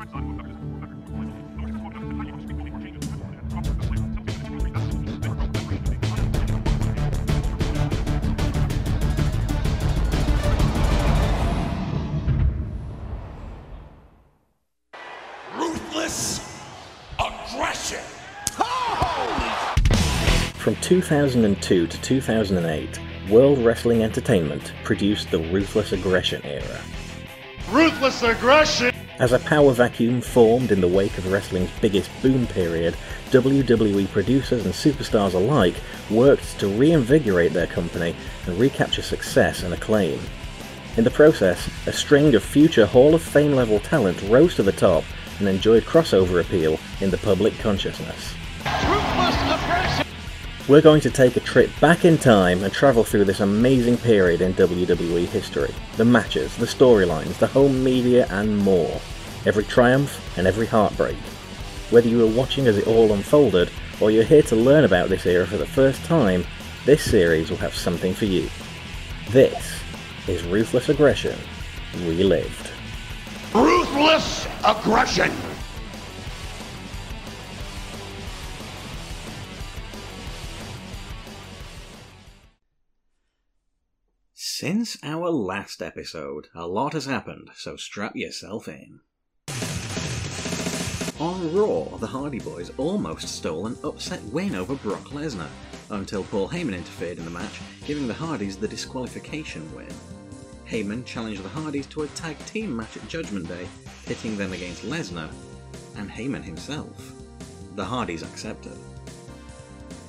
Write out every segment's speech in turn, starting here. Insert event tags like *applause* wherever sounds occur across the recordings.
Ruthless aggression. From 2002 to 2008, World Wrestling Entertainment produced the Ruthless Aggression era. Ruthless aggression. As a power vacuum formed in the wake of wrestling's biggest boom period, WWE producers and superstars alike worked to reinvigorate their company and recapture success and acclaim. In the process, a string of future Hall of Fame level talent rose to the top and enjoyed crossover appeal in the public consciousness. We're going to take a trip back in time and travel through this amazing period in WWE history. The matches, the storylines, the home media, and more. Every triumph and every heartbreak. Whether you were watching as it all unfolded, or you're here to learn about this era for the first time, this series will have something for you. This is Ruthless Aggression Relived. Ruthless aggression. Since our last episode, a lot has happened, so strap yourself in. On Raw, the Hardy Boys almost stole an upset win over Brock Lesnar, until Paul Heyman interfered in the match, giving the Hardys the disqualification win. Heyman challenged the Hardys to a tag team match at Judgment Day, pitting them against Lesnar and Heyman himself. The Hardys accepted.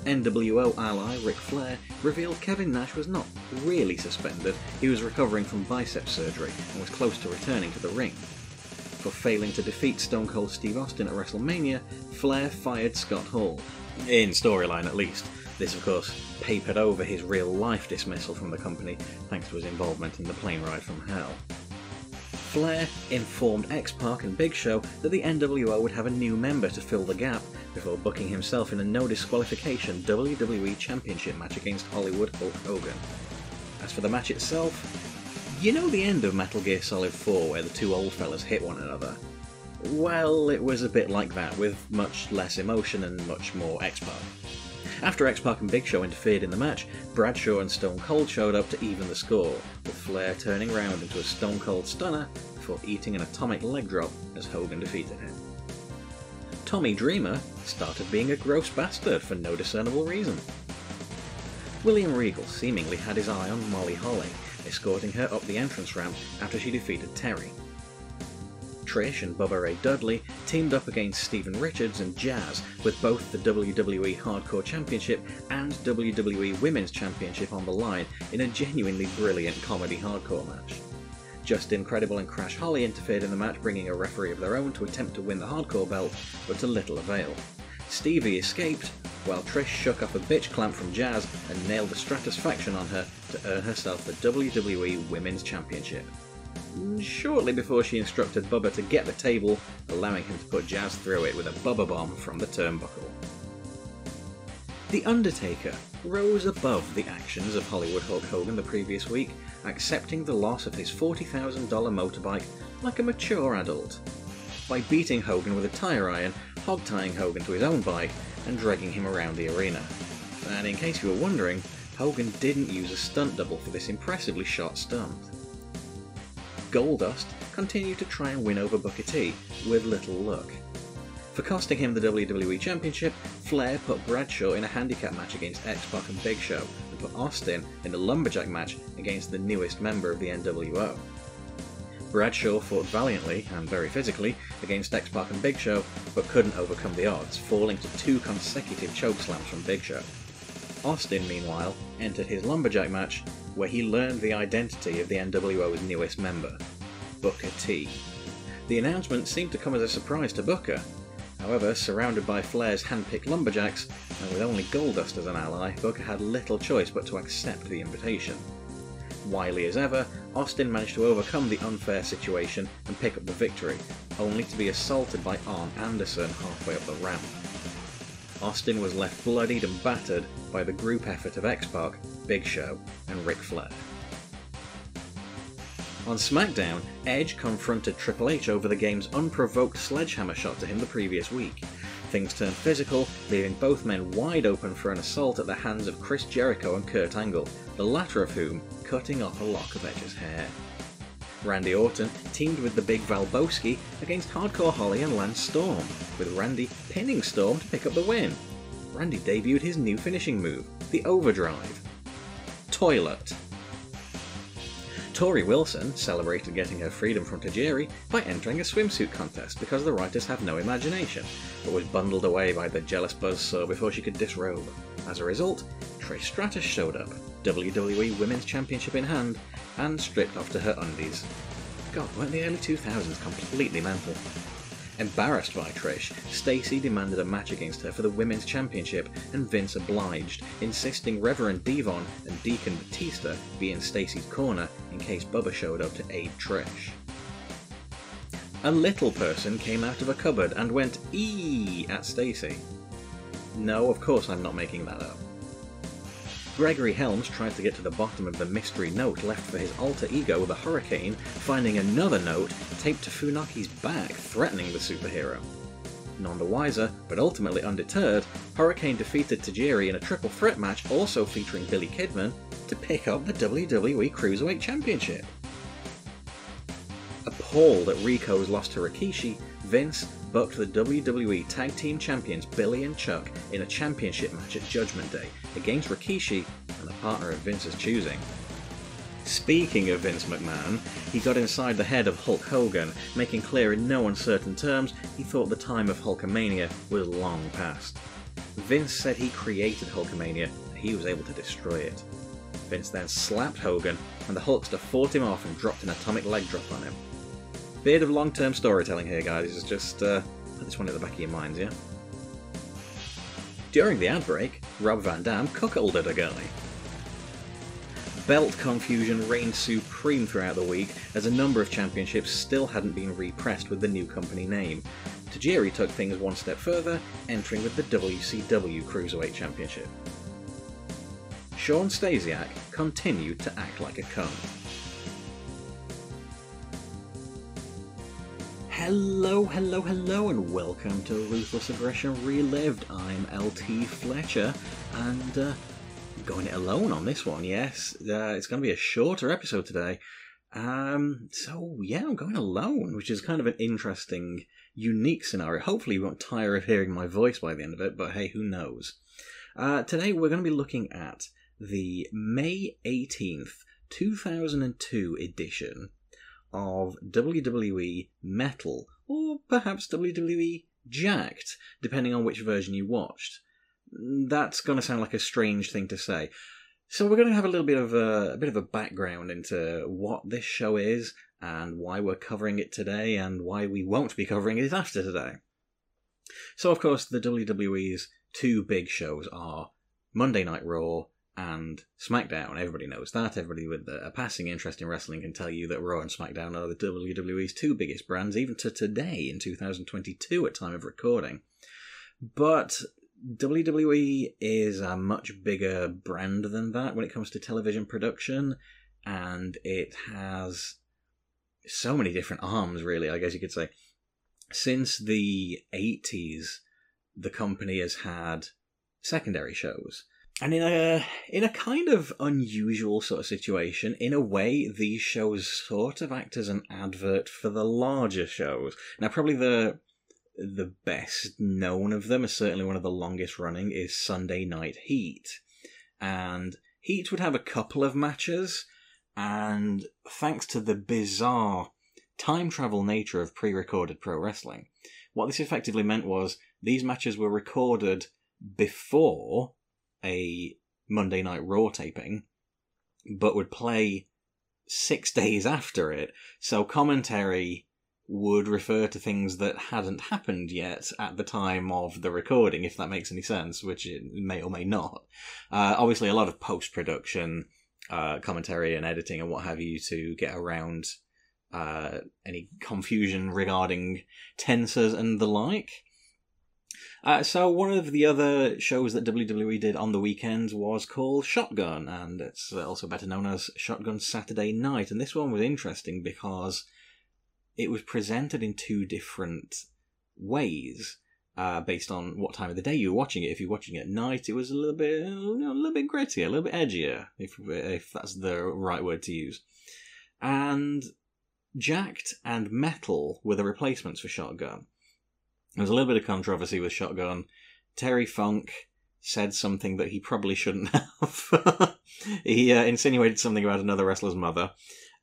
NWO ally Ric Flair revealed Kevin Nash was not really suspended, he was recovering from bicep surgery and was close to returning to the ring. For failing to defeat Stone Cold Steve Austin at WrestleMania, Flair fired Scott Hall. In storyline at least. This, of course, papered over his real life dismissal from the company thanks to his involvement in the plane ride from hell. Flair informed X Pac and Big Show that the NWO would have a new member to fill the gap before booking himself in a no disqualification WWE Championship match against Hollywood Hulk Hogan. As for the match itself, you know the end of Metal Gear Solid 4 where the two old fellas hit one another? Well, it was a bit like that, with much less emotion and much more X Pac. After X Pac and Big Show interfered in the match, Bradshaw and Stone Cold showed up to even the score, with Flair turning around into a Stone Cold Stunner before eating an atomic leg drop as Hogan defeated him. Tommy Dreamer started being a gross bastard for no discernible reason. William Regal seemingly had his eye on Molly Holly, escorting her up the entrance ramp after she defeated Terry. Trish and Bubba Ray Dudley teamed up against Steven Richards and Jazz with both the WWE Hardcore Championship and WWE Women's Championship on the line in a genuinely brilliant comedy hardcore match. Justin Credible and Crash Holly interfered in the match, bringing a referee of their own to attempt to win the hardcore belt, but to little avail. Stevie escaped, while Trish shook off a bitch clamp from Jazz and nailed the Stratusfaction on her to earn herself the WWE Women's Championship. Shortly before she instructed Bubba to get the table, allowing him to put Jazz through it with a Bubba bomb from the turnbuckle. The Undertaker rose above the actions of Hollywood Hulk Hogan the previous week, accepting the loss of his $40,000 motorbike like a mature adult. By beating Hogan with a tire iron, hog tying Hogan to his own bike, and dragging him around the arena. And in case you were wondering, Hogan didn't use a stunt double for this impressively shot stunt. Goldust continued to try and win over Booker T, with little luck. For costing him the WWE Championship, Flair put Bradshaw in a handicap match against X-Pac and Big Show, Austin in a lumberjack match against the newest member of the NWO. Bradshaw fought valiantly, and very physically, against X-Pac and Big Show, but couldn't overcome the odds, falling to two consecutive chokeslams from Big Show. Austin, meanwhile, entered his lumberjack match, where he learned the identity of the NWO's newest member, Booker T. The announcement seemed to come as a surprise to Booker. However, surrounded by Flair's hand-picked lumberjacks, and with only Goldust as an ally, Booker had little choice but to accept the invitation. Wily as ever, Austin managed to overcome the unfair situation and pick up the victory, only to be assaulted by Arn Anderson halfway up the ramp. Austin was left bloodied and battered by the group effort of X-Pac, Big Show, and Ric Flair. On SmackDown, Edge confronted Triple H over the game's unprovoked sledgehammer shot to him the previous week. Things turned physical, leaving both men wide open for an assault at the hands of Chris Jericho and Kurt Angle, the latter of whom cutting off a lock of Edge's hair. Randy Orton teamed with the big Valbowski against Hardcore Holly and Lance Storm, with Randy pinning Storm to pick up the win. Randy debuted his new finishing move, the Overdrive. Toilet. Torrie Wilson celebrated getting her freedom from Tajiri by entering a swimsuit contest because the writers have no imagination, but was bundled away by the jealous buzzsaw before she could disrobe. As a result, Trish Stratus showed up, WWE Women's Championship in hand, and stripped off to her undies. God, weren't the early 2000s completely mental? Embarrassed by Trish, Stacy demanded a match against her for the Women's Championship, and Vince obliged, insisting Reverend D-Von and Deacon Batista be in Stacy's corner in case Bubba showed up to aid Trish. A little person came out of a cupboard and went ee at Stacy. No, of course I'm not making that up. Gregory Helms tried to get to the bottom of the mystery note left for his alter ego, the Hurricane, finding another note taped to Funaki's back threatening the superhero. None the wiser, but ultimately undeterred, Hurricane defeated Tajiri in a triple threat match also featuring Billy Kidman to pick up the WWE Cruiserweight Championship. Appalled at Rico's loss to Rikishi, Vince booked the WWE Tag Team Champions Billy and Chuck in a championship match at Judgment Day against Rikishi and the partner of Vince's choosing. Speaking of Vince McMahon, he got inside the head of Hulk Hogan, making clear in no uncertain terms he thought the time of Hulkamania was long past. Vince said he created Hulkamania and he was able to destroy it. Vince then slapped Hogan, and the Hulkster fought him off and dropped an atomic leg drop on him. Bit of long term storytelling here, guys. Just uh, put this one at the back of your minds, yeah? During the outbreak, Rob Van Dam cuckolded a guy. Belt confusion reigned supreme throughout the week as a number of championships still hadn't been repressed with the new company name. Tajiri took things one step further, entering with the WCW Cruiserweight Championship. Shawn Stasiak continued to act like a cunt. Hello, hello, hello, and welcome to Ruthless Aggression Relived. I'm LT Fletcher, and uh, going it alone on this one. Yes, uh, it's going to be a shorter episode today. Um, so yeah, I'm going alone, which is kind of an interesting, unique scenario. Hopefully, you won't tire of hearing my voice by the end of it, but hey, who knows? Uh, today, we're going to be looking at the May 18th, 2002 edition of WWE Metal, or perhaps WWE Jakked, depending on which version you watched. That's going to sound like a strange thing to say. So we're going to have a little bit of a, a bit of a background into what this show is and why we're covering it today and why we won't be covering it after today. So of course the WWE's two big shows are Monday Night Raw and SmackDown. Everybody knows that. Everybody with a passing interest in wrestling can tell you that Raw and SmackDown are the WWE's two biggest brands, even to today in 2022 at time of recording. But WWE is a much bigger brand than that when it comes to television production, and it has so many different arms, really, I guess you could say. Since the 80s, the company has had secondary shows. And in a in a kind of unusual sort of situation, in a way, these shows sort of act as an advert for the larger shows. Now, probably the the best known of them, is certainly one of the longest running, is Sunday Night Heat. And Heat would have a couple of matches, and thanks to the bizarre time travel nature of pre recorded pro wrestling, what this effectively meant was these matches were recorded before a Monday Night Raw taping, but would play six *laughs* days after it. So commentary would refer to things that hadn't happened yet at the time of the recording, if that makes any sense, which it may or may not. Uh, obviously, a lot of post production uh, commentary and editing and what have you to get around uh, any confusion regarding tenses and the like. Uh, so one of the other shows that WWE did on the weekends was called Shotgun, and it's also better known as Shotgun Saturday Night. And this one was interesting because it was presented in two different ways. Uh, based on what time of the day you were watching it. If you're watching it at night, it was a little bit, a little bit grittier, a little bit edgier, if if that's the right word to use. And Jakked and Metal were the replacements for Shotgun. There was a little bit of controversy with Shotgun. Terry Funk said something that he probably shouldn't *laughs* have. he uh, insinuated something about another wrestler's mother,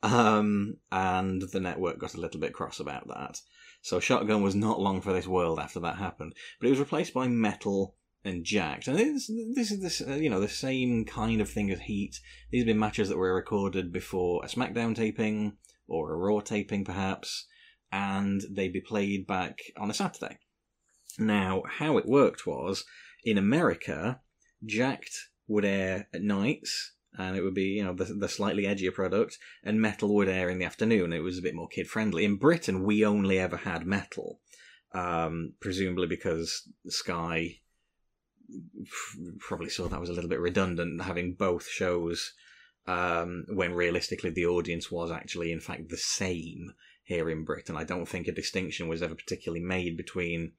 um, and the network got a little bit cross about that. So Shotgun was not long for this world after that happened, but it was replaced by Metal and Jakked, And this, this is this uh, you know the same kind of thing as Heat. These have been matches that were recorded before a SmackDown taping or a Raw taping, perhaps, and they'd be played back on a Saturday. Now, how it worked was in America, Jakked would air at nights and it would be you know the, the slightly edgier product and metal would air in the afternoon it was a bit more kid friendly in britain we only ever had metal um, presumably because sky probably saw that was a little bit redundant having both shows um, when realistically the audience was actually in fact the same here in britain i don't think a distinction was ever particularly made between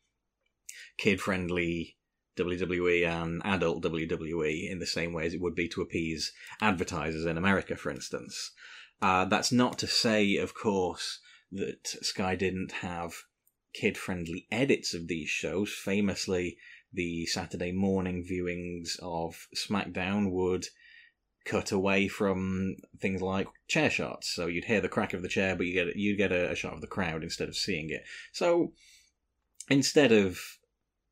kid friendly WWE and adult WWE in the same way as it would be to appease advertisers in America, for instance. Uh, that's not to say, of course, that Sky didn't have kid friendly edits of these shows. Famously, the Saturday morning viewings of SmackDown would cut away from things like chair shots. So you'd hear the crack of the chair, but you get you get a, a shot of the crowd instead of seeing it. So instead of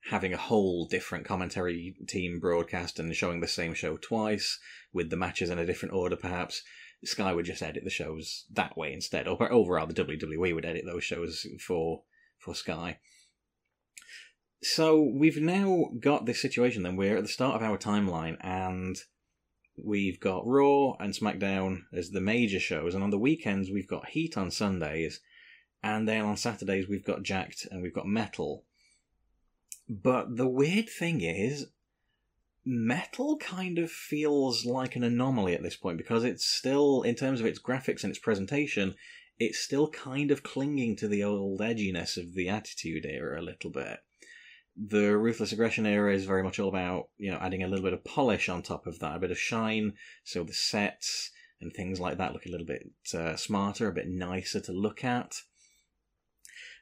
having a whole different commentary team broadcast and showing the same show twice with the matches in a different order, perhaps. Sky would just edit the shows that way instead, or overall the WWE would edit those shows for for Sky. So we've now got this situation. Then we're at the start of our timeline, and we've got Raw and SmackDown as the major shows, and on the weekends we've got Heat on Sundays, and then on Saturdays we've got Jakked and we've got Metal. But the weird thing is, metal kind of feels like an anomaly at this point because it's still, in terms of its graphics and its presentation, it's still kind of clinging to the old edginess of the Attitude era a little bit. The Ruthless Aggression era is very much all about, you know, adding a little bit of polish on top of that, a bit of shine, so the sets and things like that look a little bit uh, smarter, a bit nicer to look at.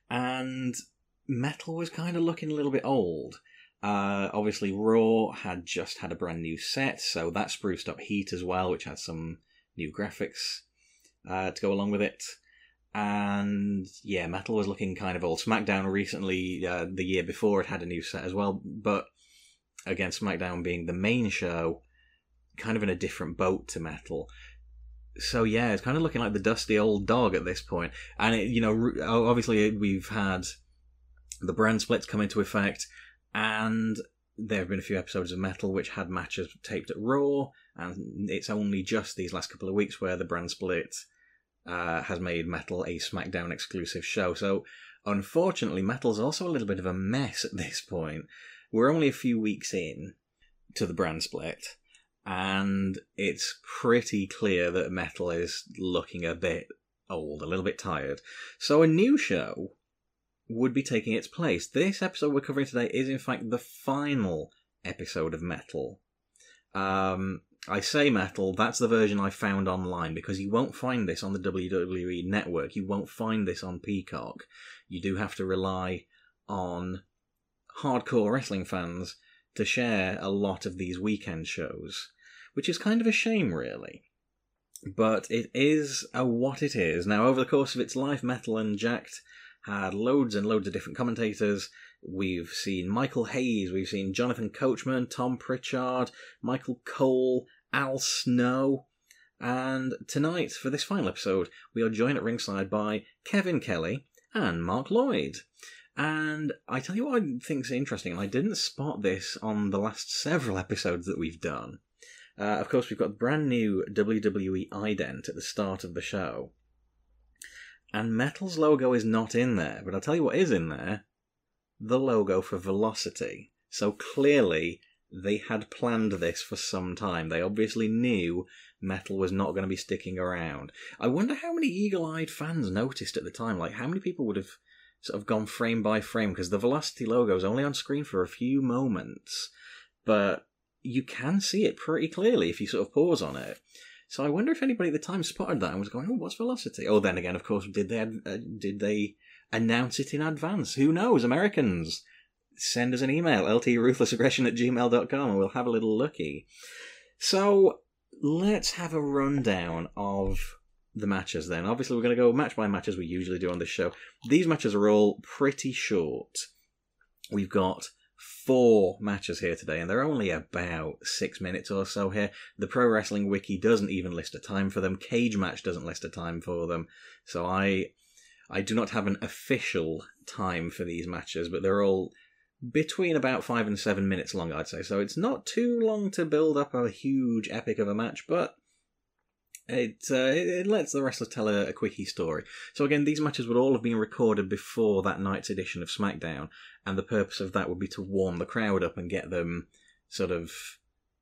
And metal was kind of looking a little bit old. Uh, obviously, Raw had just had a brand new set, so that spruced up Heat as well, which had some new graphics uh, to go along with it. And yeah, Metal was looking kind of old. SmackDown recently, uh, the year before, it had a new set as well, but again, SmackDown being the main show, kind of in a different boat to Metal. So yeah, it's kind of looking like the dusty old dog at this point. And it, you know, obviously we've had the brand splits come into effect, and there have been a few episodes of Metal which had matches taped at Raw, and it's only just these last couple of weeks where the brand split uh, has made Metal a SmackDown exclusive show. So, unfortunately, Metal's also a little bit of a mess at this point. We're only a few weeks in to the brand split, and it's pretty clear that Metal is looking a bit old, a little bit tired. So, a new show would be taking its place. This episode we're covering today is, in fact, the final episode of Metal. Um, I say Metal, that's the version I found online because you won't find this on the WWE network. You won't find this on Peacock. You do have to rely on hardcore wrestling fans to share a lot of these weekend shows, which is kind of a shame, really. But it is a what it is. Now, over the course of its life, Metal and Jakked had loads and loads of different commentators. We've seen Michael Hayes, we've seen Jonathan Coachman, Tom Prichard, Michael Cole, Al Snow. And tonight, for this final episode, we are joined at ringside by Kevin Kelly and Marc Loyd. And I tell you what I think's interesting, and I didn't spot this on the last several episodes that we've done. Uh, of course, we've got brand new WWE ident at the start of the show. And Metal's logo is not in there, but I'll tell you what is in there the logo for Velocity. So clearly, they had planned this for some time. They obviously knew metal was not going to be sticking around. I wonder how many eagle eyed fans noticed at the time. Like, how many people would have sort of gone frame by frame? Because the Velocity logo is only on screen for a few moments, but you can see it pretty clearly if you sort of pause on it. So I wonder if anybody at the time spotted that and was going, "Oh, what's Velocity?" Oh, then again, of course, did they uh, did they announce it in advance? Who knows? Americans, send us an email, ltruthlessaggression at gmail.com, and we'll have a little looky. So let's have a rundown of the matches then. Obviously, we're going to go match by match as we usually do on this show. These matches are all pretty short. We've got four matches here today, and they're only about six minutes or so here. The Pro Wrestling Wiki doesn't even list a time for them. Cagematch doesn't list a time for them. So I, I do not have an official time for these matches, but they're all between about five and seven minutes long, I'd say. So it's not too long to build up a huge epic of a match, but it, uh, it lets the wrestler tell a, a, quickie story. So again, these matches would all have been recorded before that night's edition of SmackDown, and the purpose of that would be to warm the crowd up and get them sort of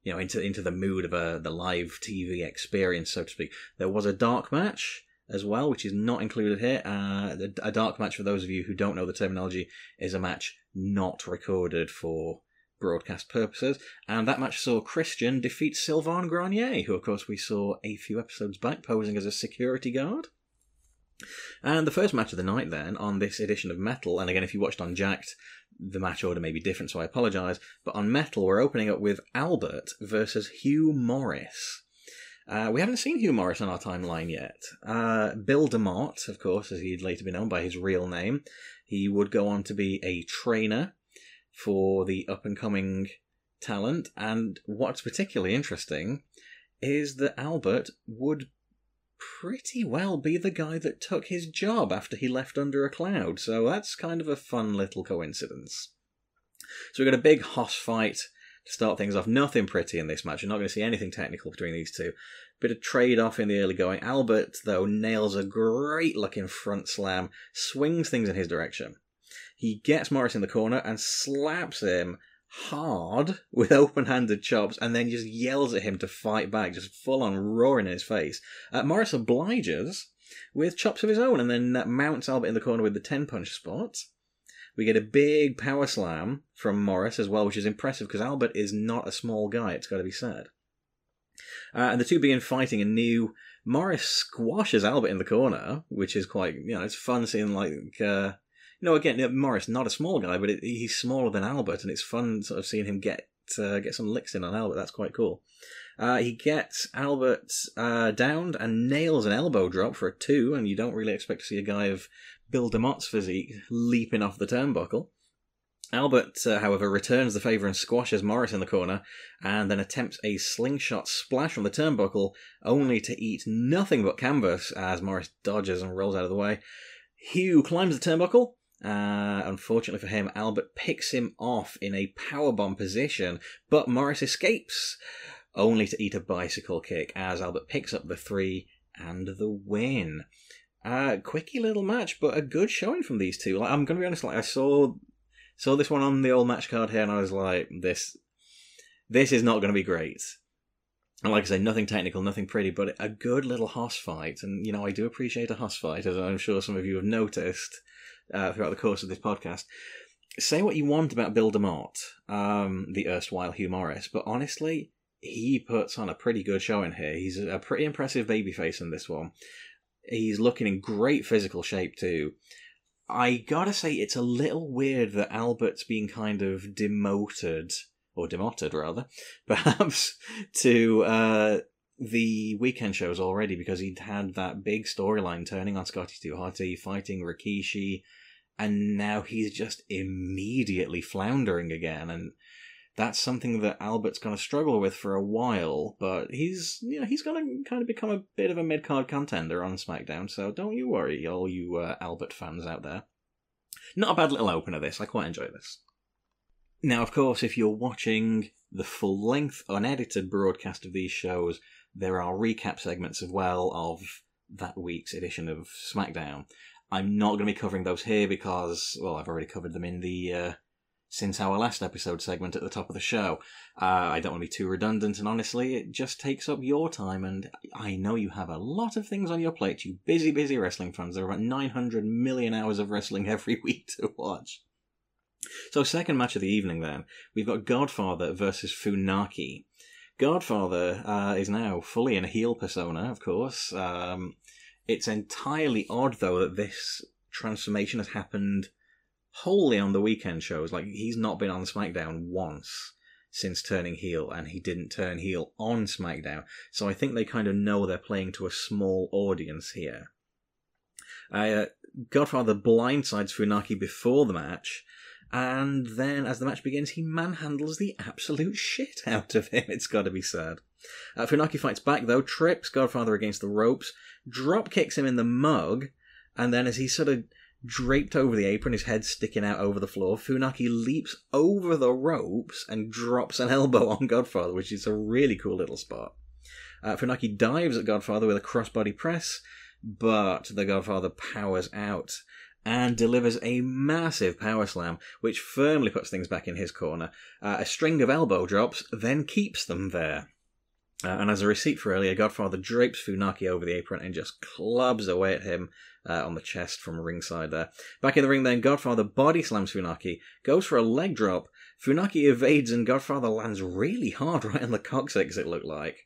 you know into into the mood of a the live TV experience, so to speak. There was a dark match as well, which is not included here. Uh, a dark match, for those of you who don't know the terminology, is a match not recorded for broadcast purposes. And that match saw Christian defeat Sylvain Grenier, who, of course, we saw a few episodes back posing as a security guard. And the first match of the night, then, on this edition of Metal, and again, if you watched on Jakked, the match order may be different, so I apologise. But on Metal, we're opening up with Albert versus Hugh Morris. Uh, we haven't seen Hugh Morris on our timeline yet. Uh, Bill DeMott, of course, as he'd later be known by his real name, he would go on to be a trainer for the up and coming talent. And what's particularly interesting is that Albert would pretty well be the guy that took his job after he left under a cloud. So that's kind of a fun little coincidence. So we've got a big hoss fight to start things off. Nothing pretty in this match. You're not going to see anything technical between these two. Bit of trade off in the early going. Albert, though, nails a great looking front slam, swings things in his direction. He gets Morris in the corner and slaps him hard *laughs* with open handed chops and then just yells at him to fight back, just full on roaring in his face. Uh, Morris obliges with chops of his own and then uh, mounts Albert in the corner with the 10 punch spot. We get a big power slam from Morris as well, which is impressive because Albert is not a small guy, it's got to be said. Uh, and the two begin fighting and new. Morris squashes Albert in the corner, which is quite, you know, it's fun seeing like uh, know again, Morris not a small guy, but it, he's smaller than Albert, and it's fun sort of seeing him get uh, get some licks in on Albert. That's quite cool. Uh, he gets Albert uh, downed and nails an elbow drop for a two, and you don't really expect to see a guy of Bill DeMott's physique leaping off the turnbuckle. Albert, uh, however, returns the favour and squashes Morris in the corner, and then attempts a slingshot splash from the turnbuckle, only to eat nothing but canvas as Morris dodges and rolls out of the way. Hugh climbs the turnbuckle, uh, unfortunately for him, Albert picks him off in a powerbomb position, but Morris escapes, only to eat a bicycle kick as Albert picks up the three and the win. Uh, quickie little match, but a good showing from these two. Like, I'm going to be honest, like I saw saw this one on the old match card here, and I was like, this this is not going to be great. And like I say, nothing technical, nothing pretty, but a good little hoss fight. And you know, I do appreciate a hoss fight, as I'm sure some of you have noticed uh, throughout the course of this podcast. Say what you want about Bill DeMott, um, the erstwhile Hugh Morris, but honestly, he puts on a pretty good showing here. He's a pretty impressive babyface in this one. He's looking in great physical shape too. I gotta say, it's a little weird that Albert's been kind of demoted, or demoted rather, *laughs* perhaps, to uh, the weekend shows already because he'd had that big storyline turning on Scotty 2 Hotty, fighting Rikishi, and now he's just immediately floundering again. And that's something that Albert's going to struggle with for a while, but he's you know he's going to kind of become a bit of a mid card contender on SmackDown. So don't you worry, all you uh, Albert fans out there. Not a bad little opener. This I quite enjoy this. Now, of course, if you're watching the full length unedited broadcast of these shows, there are recap segments as well of that week's edition of SmackDown. I'm not going to be covering those here because, well, I've already covered them in the uh, since our last episode segment at the top of the show. Uh, I don't want to be too redundant, and honestly, it just takes up your time. And I know you have a lot of things on your plate, you busy, busy wrestling fans. There are about 900 million hours of wrestling every *laughs* week to watch. So, second match of the evening, then, we've got Godfather versus Funaki. Godfather uh, is now fully in a heel persona, of course. Um, it's entirely odd, though, that this transformation has happened wholly on the weekend shows. Like he's not been on SmackDown once since turning heel, and he didn't turn heel on SmackDown. So I think they kind of know they're playing to a small audience here. Uh, Godfather blindsides Funaki before the match, and then as the match begins, he manhandles the absolute *laughs* shit out of him. It's got to be said. Uh, Funaki fights back though, trips Godfather against the ropes, drop kicks him in the mug, and then as he sort of draped over the apron, his head sticking out over the floor. Funaki leaps over the ropes and drops an *laughs* elbow on Godfather, which is a really cool little spot. Uh, Funaki dives at Godfather with a crossbody press, but the Godfather powers out and delivers a massive power slam, which firmly puts things back in his corner. Uh, a string of elbow drops then keeps them there. Uh, and as a receipt for earlier, Godfather drapes Funaki over the apron and just clubs away at him uh, on the chest from ringside there. Back in the ring then, Godfather body slams Funaki, goes for a leg drop. Funaki evades and Godfather lands really hard *laughs* right on the coccyx, it looked like.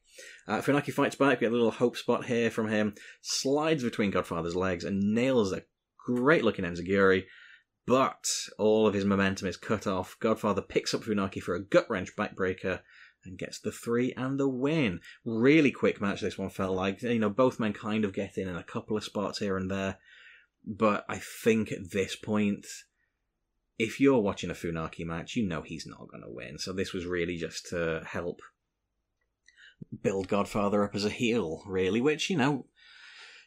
Uh, Funaki fights back, we get a little hope spot here from him, slides between Godfather's legs and nails a great looking Enzuigiri. But all of his momentum is cut off. Godfather picks up Funaki for a gut wrench backbreaker and gets the three and the win. Really quick match, this one felt like. You know, both men kind of get in in a couple of spots here and there. But I think at this point, if you're watching a Funaki match, you know he's not going to win. So this was really just to help build Godfather up as a heel, really, which, you know,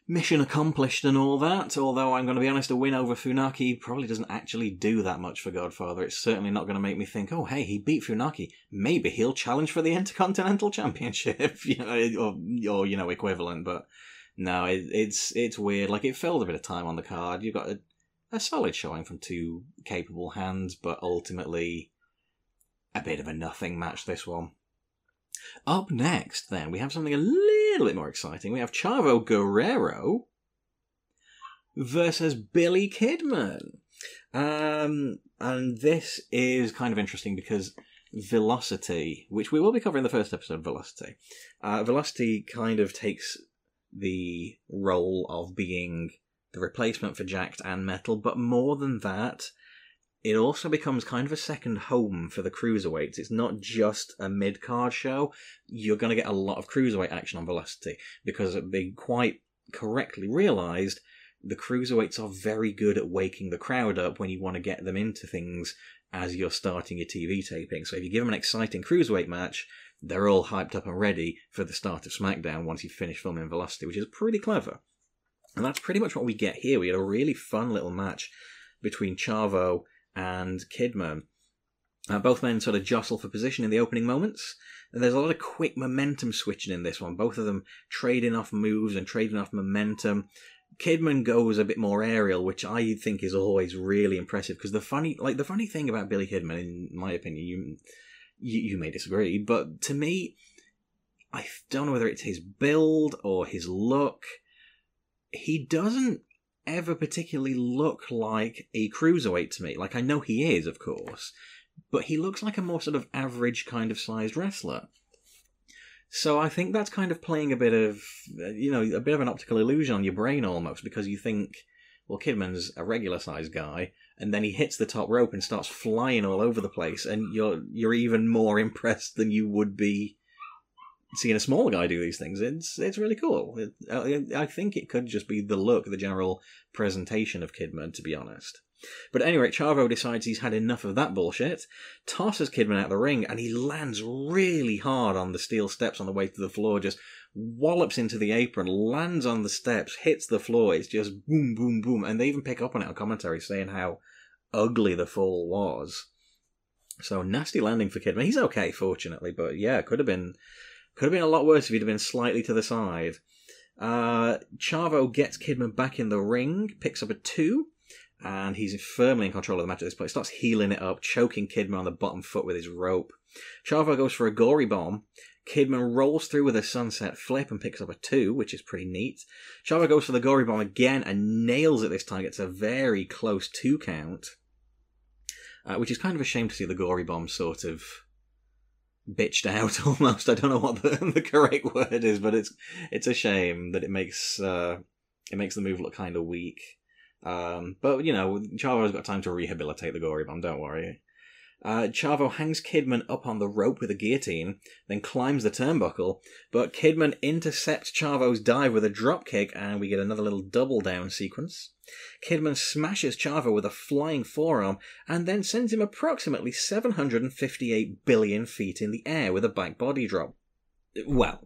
mission accomplished and all that. Although I'm going to be honest, a win over Funaki probably doesn't actually do that much for Godfather. It's certainly not going to make me think, oh, hey, he beat Funaki. Maybe he'll challenge for the Intercontinental *laughs* Championship, *laughs* you know, or, or you know, equivalent. But no, it, it's it's weird. Like it filled a bit of time on the card. You've got a, a solid showing from two capable hands, but ultimately a bit of a nothing match. This one. Up next, then, we have something a little bit more exciting. We have Chavo Guerrero versus Billy Kidman. Um, and this is kind of interesting because Velocity, which we will be covering in the first episode, Velocity, uh, Velocity kind of takes the role of being the replacement for Jakked and Metal, but more than that, it also becomes kind of a second home for the cruiserweights. It's not just a mid card show. You're going to get a lot of cruiserweight action on Velocity because they quite correctly realised the cruiserweights are very good at waking the crowd up when you want to get them into things as you're starting your TV taping. So if you give them an exciting cruiserweight match, they're all hyped up and ready for the start of SmackDown once you finish filming Velocity, which is pretty clever. And that's pretty much what we get here. We had a really fun little match between Chavo and Kidman. Uh, both men sort of jostle for position in the opening moments. And there's a lot of quick momentum switching in this one. Both of them trading off moves and trading off momentum. Kidman goes a bit more aerial, which I think is always really impressive. Because the funny, like the funny thing about Billy Kidman, in my opinion, you, you you may disagree, but to me, I don't know whether it's his build or his look. He doesn't ever particularly look like a cruiserweight to me. Like, I know he is, of course, but he looks like a more sort of average kind of sized wrestler. So I think that's kind of playing a bit of, uh, you know, a bit of an optical illusion on your brain almost, because you think, well, Kidman's a regular sized guy, and then he hits the top rope and starts flying all over the place, and you're you're even more *laughs* impressed than you would be seeing a small guy do these things. It's it's really cool. It, I, I, think it could just be the look, the general presentation of Kidman, to be honest. But anyway, Chavo decides he's had enough of that bullshit, tosses Kidman out of the ring, and he lands really hard on the steel steps on the way to the floor, just wallops into the apron, lands on the steps, hits the floor. It's just boom, boom, boom. And they even pick up on it on commentary saying how ugly the fall was. So nasty landing for Kidman. He's okay, fortunately, but yeah, could have been could have been a lot worse if he'd have been slightly to the side. Uh, Chavo gets Kidman back in the ring, picks up a two, and he's firmly in control of the match at this point. Starts heeling it up, choking Kidman on the bottom foot with his rope. Chavo goes for a gory bomb. Kidman rolls through with a sunset flip and picks up a two, which is pretty neat. Chavo goes for the gory bomb again and nails it this time. Gets a very close two count, uh, which is kind of a shame to see the gory bomb sort of bitched out *laughs* almost. I don't know what the, *laughs* the correct word is, but it's it's a shame that it makes uh, it makes the move look kind of weak. Um, but you know, Chavo's got time to rehabilitate the gory bomb. Don't worry. Uh, Chavo hangs Kidman up on the rope with a guillotine, then climbs the turnbuckle, but Kidman intercepts Chavo's dive with a dropkick, and we get another little double down sequence. Kidman smashes Chavo with a flying forearm, and then sends him approximately 758 billion feet in the air with a back body drop. Well,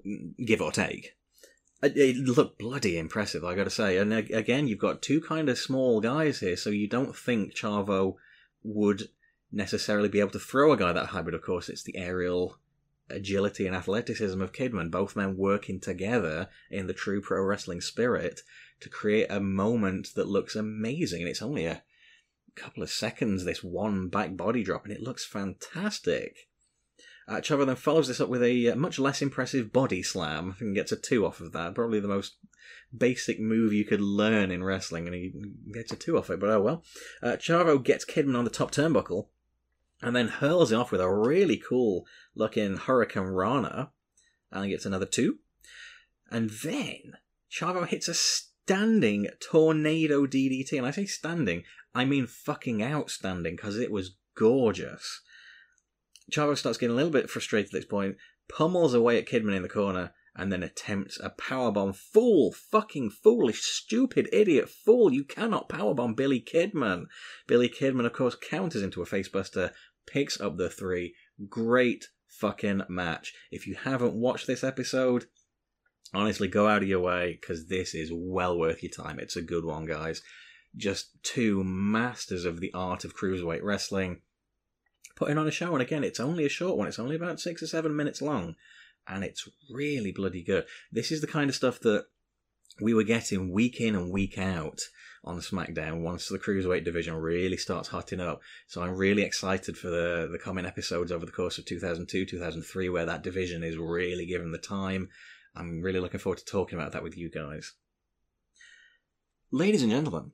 give or take. It looked bloody impressive, I gotta say. And again, you've got two kind of small guys here, so you don't think Chavo would necessarily be able to throw a guy that but of course it's the aerial agility and athleticism of Kidman, both men working together in the true pro wrestling spirit to create a moment that looks amazing. And it's only a couple of seconds, this one back body drop, and it looks fantastic. Uh, Chavo then follows this up with a uh, much less impressive body slam and gets a two off of that. Probably the most basic move you could learn in wrestling, and he gets a two off it, but oh well. Uh, Chavo gets Kidman on the top turnbuckle and then hurls him off with a really cool looking hurricanrana, and gets another two. And then Chavo hits a standing tornado DDT. And I say standing, I mean fucking outstanding because it was gorgeous. Chavo starts getting a little bit frustrated at this point, pummels away at Kidman in the corner, and then attempts a powerbomb. Fool! Fucking foolish, stupid, idiot, fool! You cannot powerbomb Billy Kidman. Billy Kidman, of course, counters into a facebuster, picks up the three. Great fucking match. If you haven't watched this episode, honestly, go out of your way because this is well worth your time. It's a good one, guys. Just two masters of the art of cruiserweight wrestling putting on a show. And again, it's only a short one, it's only about six or seven minutes long. And it's really bloody good. This is the kind of stuff that we were getting week in and week out on SmackDown once the cruiserweight division really starts hotting up. So I'm really excited for the the coming episodes over the course of 2002, 2003, where that division is really given the time. I'm really looking forward to talking about that with you guys. Ladies and gentlemen,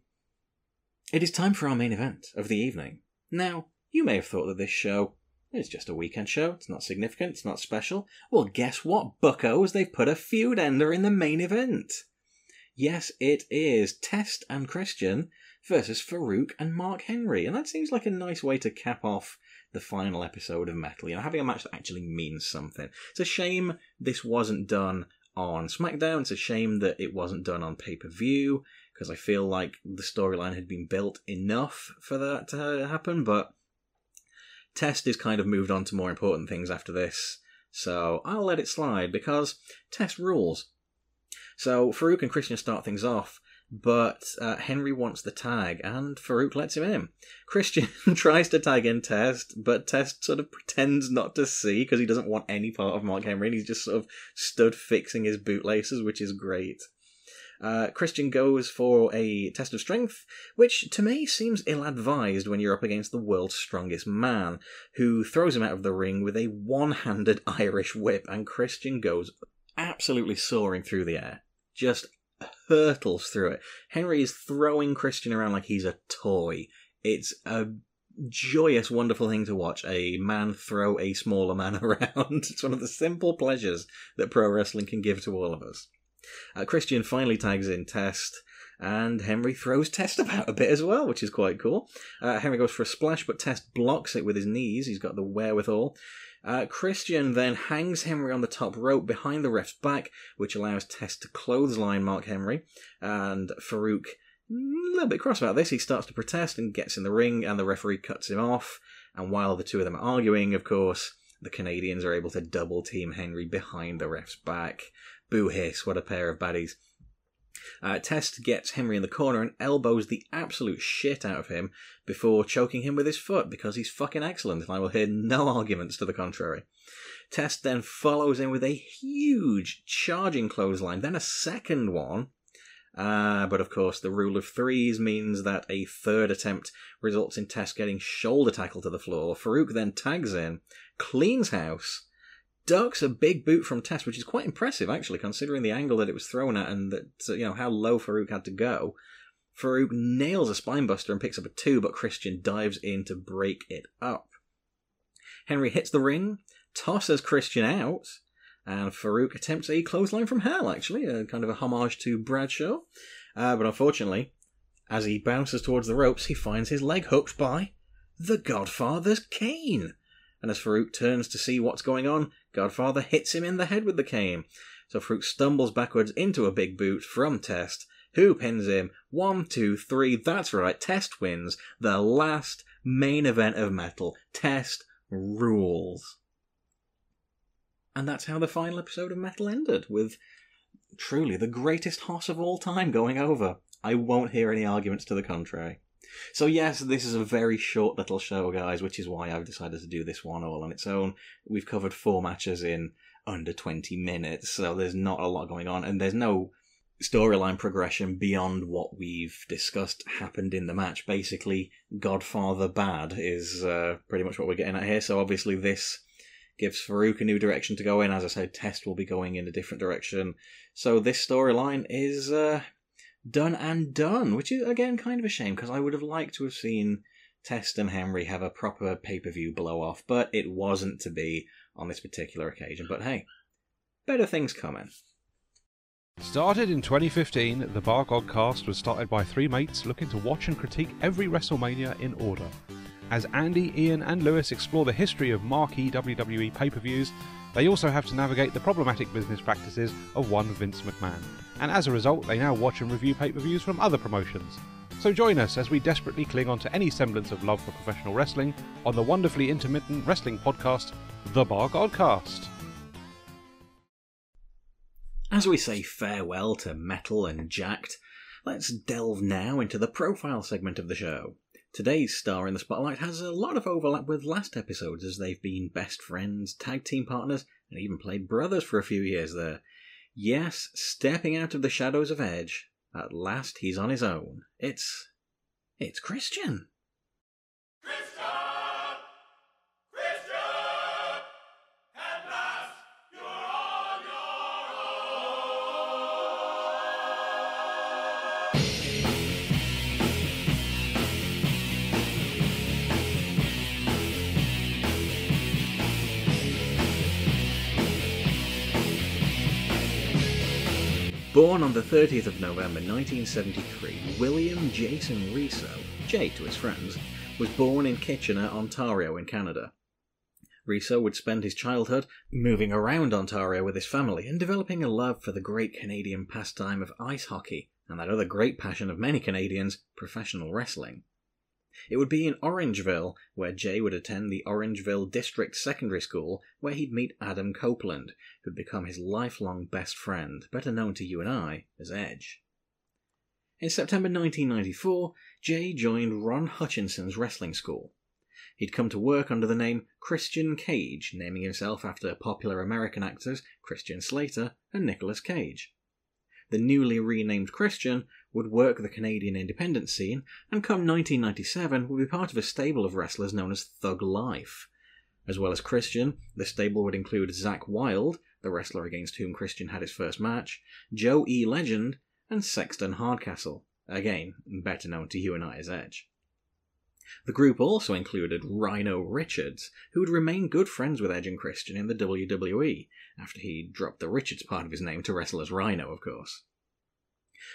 it is time for our main event of the evening. Now, you may have thought that this show is just a weekend show. It's not significant. It's not special. Well, guess what, buckos? They've put a feud ender in the main event. Yes, it is Test and Christian versus Farouk and Mark Henry. And that seems like a nice way to cap off the final episode of Metal. You know, having a match that actually means something. It's a shame this wasn't done on SmackDown. It's a shame that it wasn't done on pay per view because I feel like the storyline had been built enough for that to happen. But Test is kind of moved on to more important things after this. So I'll let it slide because Test rules. So Farouk and Christian start things off, but uh, Henry wants the tag, and Farouk lets him in. *laughs* Christian *laughs* tries to tag in Test, but Test sort of pretends not to see because he doesn't want any part of Mark Henry, and he's just sort of stood fixing his bootlaces, which is great. Uh, Christian goes for a test of strength, which to me seems ill advised when you're up against the world's strongest man, who throws him out of the ring with a one handed *laughs* Irish whip, and Christian goes absolutely soaring through the air just hurtles through it. Henry is throwing Christian around like he's a toy. It's a joyous, wonderful thing to watch a man throw a smaller man *laughs* around. it's one of the simple pleasures that pro wrestling can give to all of us. Uh, Christian finally tags in Test, and Henry throws Test about a bit as well, which is quite cool. Uh, Henry goes for a splash, but Test blocks it with his knees. He's got the wherewithal. Uh, Christian then hangs Henry on the top rope behind the ref's back, which allows Test to clothesline Mark Henry. And Farouk, a little bit cross about this, he starts to protest and gets in the ring, and the referee cuts him off. And while the two of them are arguing, of course, the Canadians are able to double team Henry behind the ref's back. Boo hiss, what a pair of baddies. Uh, Test gets Henry in the corner and elbows the absolute shit out of him before choking him with his foot because he's fucking excellent, and I will hear no *laughs* arguments to the contrary. Test then follows in with a huge charging clothesline, then a second one. Uh, but of course, the rule of threes means that a third attempt results in Test getting shoulder tackle to the floor. Farouk then tags in, cleans house, ducks a big boot from Test, which is quite impressive actually, considering the angle that it was thrown at and that you know how low Farouk had to go. Farouk nails a spinebuster and picks up a two, but Christian dives in to break it up. Henry hits the ring, tosses Christian out, and Farouk attempts a clothesline from hell, actually, a kind of a homage to Bradshaw. Uh, but unfortunately, as he bounces towards the ropes, he finds his leg hooked by the Godfather's cane. And as Farouk turns to see what's going on, Godfather hits him in the head with the cane. So Farouk stumbles backwards into a big boot from Test, who pins him. One, two, three. That's right, Test wins the last main event of Metal. Test rules. And that's how the final episode of Metal ended, with truly the greatest hoss of all time going over. I won't hear any arguments to the contrary. So, yes, this is a very short little show, guys, which is why I've decided to do this one all on its own. We've covered four matches in under 20 minutes, so there's not a lot going on, and there's no storyline progression beyond what we've discussed happened in the match. Basically, Godfather bad is uh, pretty much what we're getting at here, so obviously this gives Farouk a new direction to go in. As I said, Test will be going in a different direction. So this storyline is uh, done and done, which is again kind of a shame because I would have liked to have seen Test and Henry have a proper pay per view blow off, but it wasn't to be on this particular occasion. But hey, better things coming. Started in 2015, the Bar Godcast was started by three mates looking to watch and critique every WrestleMania in order. As Andy, Ian, and Lewis explore the history of marquee WWE pay per views, they also have to navigate the problematic business practices of one Vince McMahon, and as a result, they now watch and review pay per views from other promotions. So join us as we desperately cling on to any semblance of love for professional wrestling on the wonderfully intermittent wrestling podcast, The Bar Godcast. As we say farewell to Metal and Jakked, let's delve now into the profile segment of the show. Today's star in the spotlight has a lot of overlap with last episodes as they've been best friends, tag team partners, and even played brothers for a few years there. Yes, stepping out of the shadows of Edge, at last he's on his own. It's. it's Christian. Born on the 30th of November 1973, William Jason Riso, Jay to his friends, was born in Kitchener, Ontario, in Canada. Riso would spend his childhood moving around Ontario with his family and developing a love for the great Canadian pastime of ice hockey and that other great passion of many Canadians, professional wrestling. It would be in Orangeville where Jay would attend the Orangeville District Secondary School, where he'd meet Adam Copeland, who'd become his lifelong best friend, better known to you and I as Edge. In September 1994, Jay joined Ron Hutchinson's wrestling school. He'd come to work under the name Christian Cage, naming himself after popular American actors Christian Slater and Nicolas Cage. The newly renamed Christian would work the Canadian independent scene, and come 1997 would be part of a stable of wrestlers known as Thug Life. As well as Christian, the stable would include Zakk Wylde, the wrestler against whom Christian had his first match, Joe E. Legend, and Sexton Hardcastle, again, better known to you and I as Edge. The group also included Rhino Richards, who would remain good friends with Edge and Christian in the WWE, after he dropped the Richards part of his name to wrestle as Rhino, of course.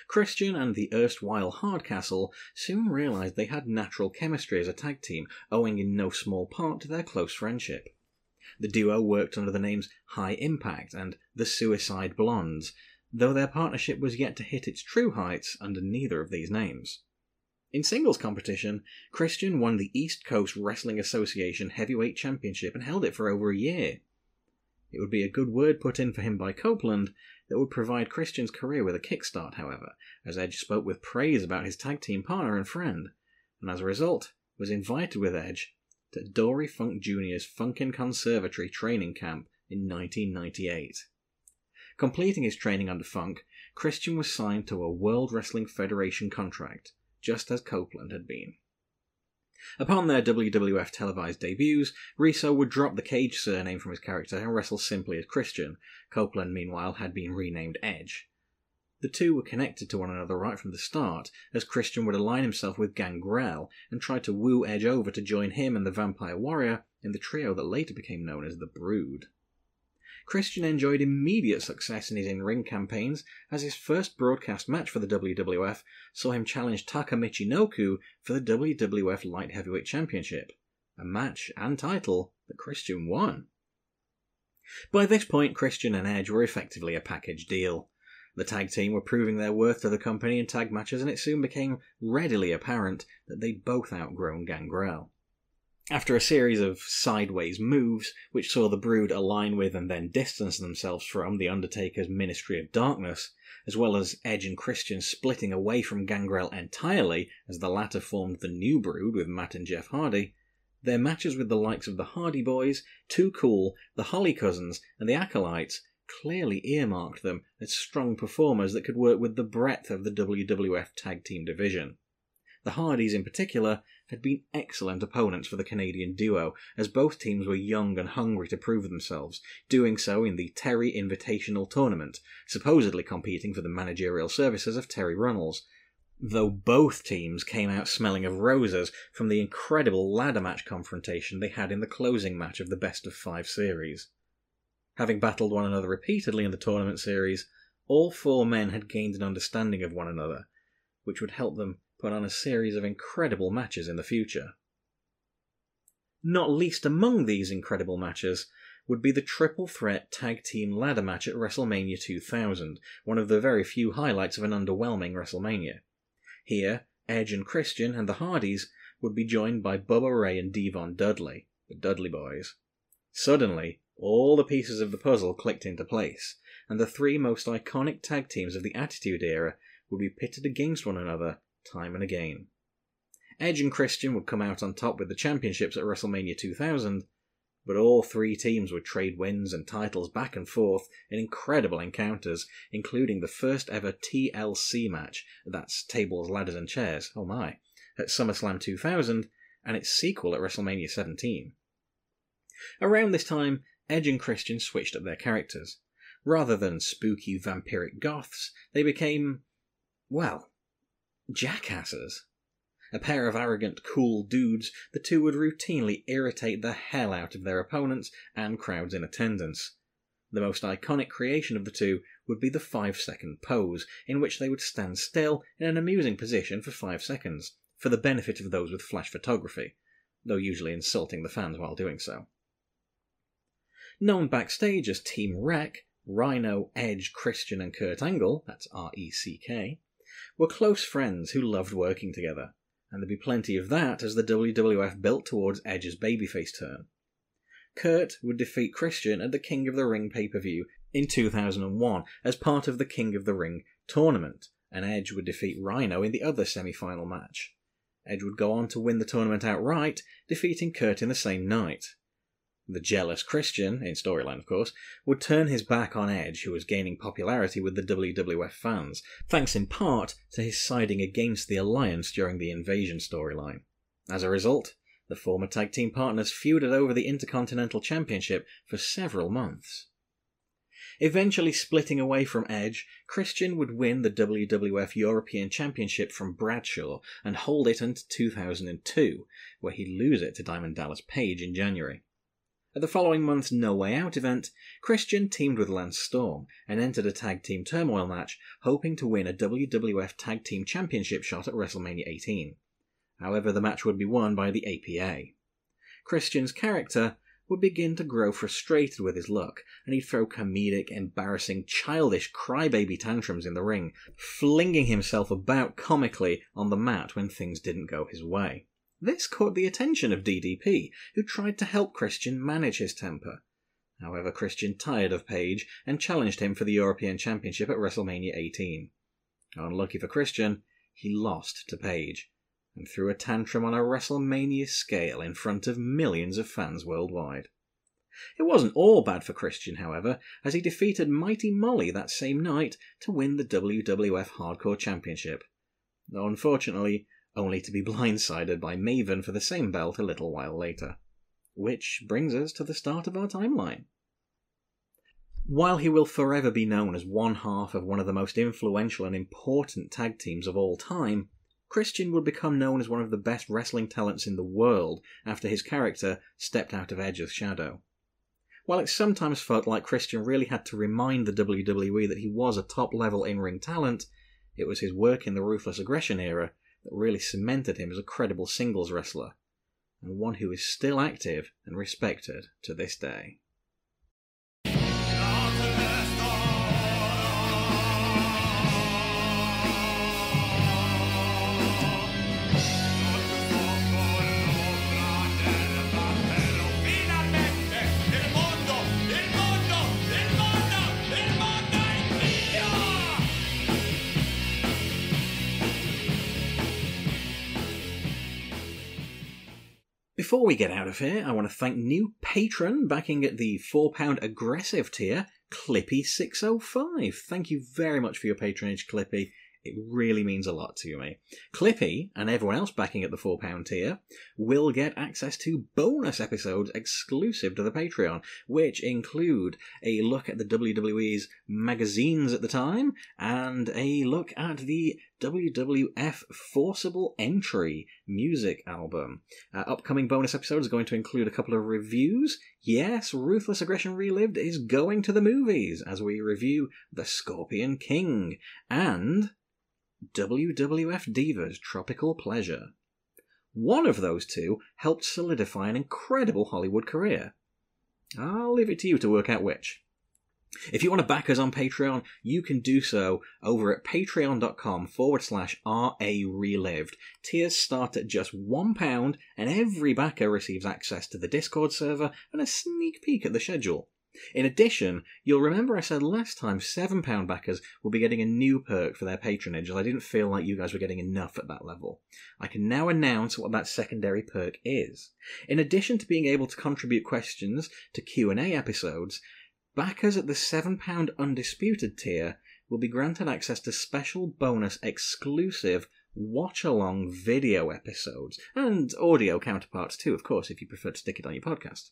Christian and the erstwhile Hardcastle soon realized they had natural chemistry as a tag team, owing in no small part to their close friendship. The duo worked under the names High Impact and the Suicide Blondes, though their partnership was yet to hit its true heights under neither of these names. In singles competition, Christian won the East Coast Wrestling Association Heavyweight Championship and held it for over a year. It would be a good word put in for him by Copeland, that would provide Christian's career with a kickstart, however, as Edge spoke with praise about his tag team partner and friend, and as a result was invited with Edge to Dory Funk Jr.'s Funkin' Conservatory training camp in 1998. Completing his training under Funk, Christian was signed to a World Wrestling Federation contract, just as Copeland had been. Upon their WWF televised debuts, Riso would drop the Cage surname from his character and wrestle simply as Christian. Copeland, meanwhile, had been renamed Edge. The two were connected to one another right from the start, as Christian would align himself with Gangrel and try to woo Edge over to join him and the Vampire Warrior in the trio that later became known as the Brood. Christian enjoyed immediate success in his in ring campaigns, as his first broadcast match for the WWF saw him challenge Taka Michinoku for the WWF Light Heavyweight Championship, a match and title that Christian won. By this point, Christian and Edge were effectively a package deal. The tag team were proving their worth to the company in tag matches, and it soon became readily apparent that they'd both outgrown Gangrel. After a series of sideways moves, which saw the Brood align with and then distance themselves from The Undertaker's Ministry of Darkness, as well as Edge and Christian splitting away from Gangrel entirely as the latter formed the new Brood with Matt and Jeff Hardy, their matches with the likes of the Hardy Boys, Too Cool, the Holly Cousins, and the Acolytes clearly earmarked them as strong performers that could work with the breadth of the WWF Tag Team division. The Hardys, in particular, had been excellent opponents for the Canadian duo, as both teams were young and hungry to prove themselves, doing so in the Terri Invitational Tournament, supposedly competing for the managerial services of Terri Runnels. Though both teams came out smelling of roses from the incredible ladder match confrontation they had in the closing match of the best of five series. Having battled one another repeatedly in the tournament series, all four men had gained an understanding of one another, which would help them put on a series of incredible matches in the future. Not least among these incredible matches would be the triple threat tag team ladder match at WrestleMania 2000, one of the very few highlights of an underwhelming WrestleMania. Here, Edge and Christian and the Hardys would be joined by Bubba Ray and D-Von Dudley, the Dudley Boys. Suddenly, all the pieces of the puzzle clicked into place, and the three most iconic tag teams of the Attitude Era would be pitted against one another time and again. Edge and Christian would come out on top with the championships at WrestleMania 2000, but all three teams would trade wins and titles back and forth in incredible encounters, including the first ever TLC match that's Tables, Ladders, and Chairs, oh my, at SummerSlam 2000, and its sequel at WrestleMania 17. Around this time, Edge and Christian switched up their characters. Rather than spooky vampiric goths, they became, well, jackasses. A pair of arrogant, cool dudes, the two would routinely irritate the hell out of their opponents and crowds in attendance. The most iconic creation of the two would be the 5 second pose, in which they would stand still in an amusing position for 5 seconds, for the benefit of those with flash photography, though usually insulting the fans while doing so. Known backstage as Team RECK, Rhino, Edge, Christian, and Kurt Angle, that's R E C K, were close friends who loved working together, and there'd be plenty of that as the WWF built towards Edge's babyface turn. Kurt would defeat Christian at the King of the Ring pay per view in 2001 as part of the King of the Ring tournament, and Edge would defeat Rhino in the other semi final match. Edge would go on to win the tournament outright, defeating Kurt in the same night. The jealous Christian, in storyline of course, would turn his back on Edge, who was gaining popularity with the WWF fans, thanks in part to his siding against the Alliance during the Invasion storyline. As a result, the former tag team partners feuded over the Intercontinental Championship for several months. Eventually splitting away from Edge, Christian would win the WWF European Championship from Bradshaw and hold it until 2002, where he'd lose it to Diamond Dallas Page in January. At the following month's No Way Out event, Christian teamed with Lance Storm and entered a tag team turmoil match, hoping to win a WWF Tag Team Championship shot at WrestleMania 18. However, the match would be won by the APA. Christian's character would begin to grow frustrated with his luck, and he'd throw comedic, embarrassing, childish crybaby tantrums in the ring, flinging himself about comically on the mat when things didn't go his way. This caught the attention of DDP, who tried to help Christian manage his temper. However, Christian tired of Page and challenged him for the European Championship at WrestleMania 18. Unlucky for Christian, he lost to Page and threw a tantrum on a WrestleMania scale in front of millions of fans worldwide. It wasn't all bad for Christian, however, as he defeated Mighty Molly that same night to win the WWF Hardcore Championship. Unfortunately, only to be blindsided by Maven for the same belt a little while later. Which brings us to the start of our timeline. While he will forever be known as one half of one of the most influential and important tag teams of all time, Christian would become known as one of the best wrestling talents in the world after his character stepped out of Edge's shadow. While it sometimes felt like Christian really had to remind the WWE that he was a top level in ring talent, it was his work in the Ruthless Aggression era that really cemented him as a credible singles wrestler, and one who is still active and respected to this day. Before we get out of here, I want to thank new patron backing at the £4 aggressive tier, Clippy605. Thank you very much for your patronage, Clippy. It really means a lot to me. Clippy and everyone else backing at the £4 tier will get access to bonus episodes exclusive to the Patreon, which include a look at the WWE's magazines at the time and a look at the WWF Forcible Entry music album. Uh, upcoming bonus episodes are going to include a couple of reviews. Yes, Ruthless Aggression Relived is going to the movies as we review The Scorpion King and WWF Divas Tropical Pleasure. One of those two helped solidify an incredible Hollywood career. I'll leave it to you to work out which. If you want to back us on Patreon, you can do so over at patreon.com forward slash RA Relived. Tiers start at just £1, and every backer receives access to the Discord server and a sneak peek at the schedule. In addition, you'll remember I said last time £7 backers will be getting a new perk for their patronage, as I didn't feel like you guys were getting enough at that level. I can now announce what that secondary perk is. In addition to being able to contribute questions to Q&A episodes, backers at the £7 undisputed tier will be granted access to special bonus exclusive watch along video episodes and audio counterparts too, of course, if you prefer to stick it on your podcast.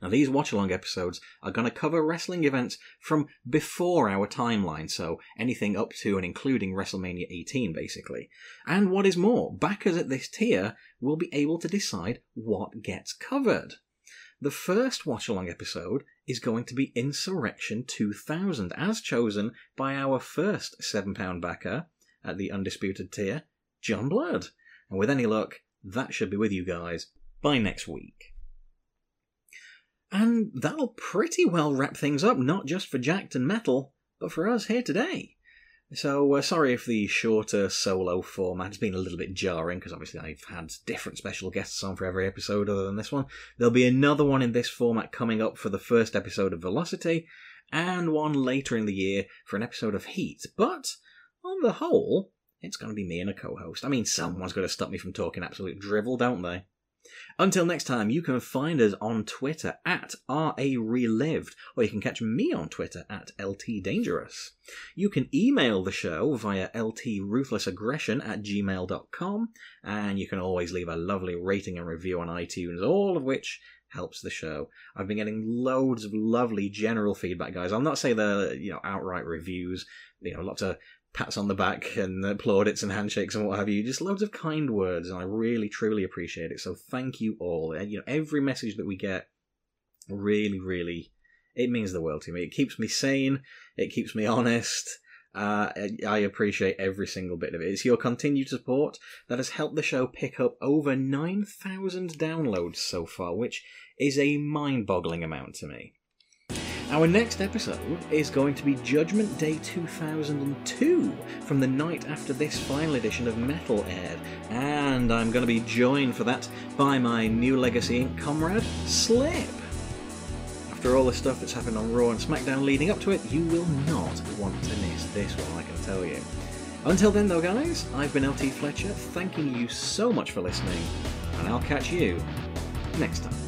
Now, these watch along episodes are going to cover wrestling events from before our timeline, so anything up to and including WrestleMania 18, basically. And what is more, backers at this tier will be able to decide what gets covered. The first watch along episode is going to be Insurrection 2000, as chosen by our first £7 backer at the Undisputed tier, John Blood. And with any luck, that should be with you guys by next week. And that'll pretty well wrap things up, not just for Jakked and Metal, but for us here today. So, uh, sorry if the shorter solo format has been a little bit jarring, because obviously I've had different special guests on for every episode other than this one. There'll be another one in this format coming up for the first episode of Velocity, and one later in the year for an episode of Heat. But, on the whole, it's going to be me and a co host. I mean, someone's going to stop me from talking absolute drivel, don't they? Until next time, you can find us on Twitter at RARelived, or you can catch me on Twitter at LTDangerous. You can email the show via LTRuthlessAggression at gmail.com, and you can always leave a lovely rating and review on iTunes, all of which helps the show. I've been getting loads of lovely general feedback, guys. I'll not say the you know outright reviews, you know, lots of pats on the back and plaudits and handshakes and what have you. Just loads of kind words, and I really truly appreciate it. So thank you all. And, You know, every message that we get really, really, it means the world to me. It keeps me sane. It keeps me honest. Uh, I appreciate every single bit of it. It's your continued support that has helped the show pick up over 9,000 downloads so far, which is a mind boggling amount to me. Our next episode is going to be Judgment Day 2002, from the night after this final edition of Metal aired, and I'm going to be joined for that by my new Legacy Inc. comrade, Slip. After after all the stuff that's happened on Raw and SmackDown leading up to it, you will not want to miss this one, I can tell you. Until then, though, guys, I've been LT Fletcher, thanking you so much for listening, and I'll catch you next time.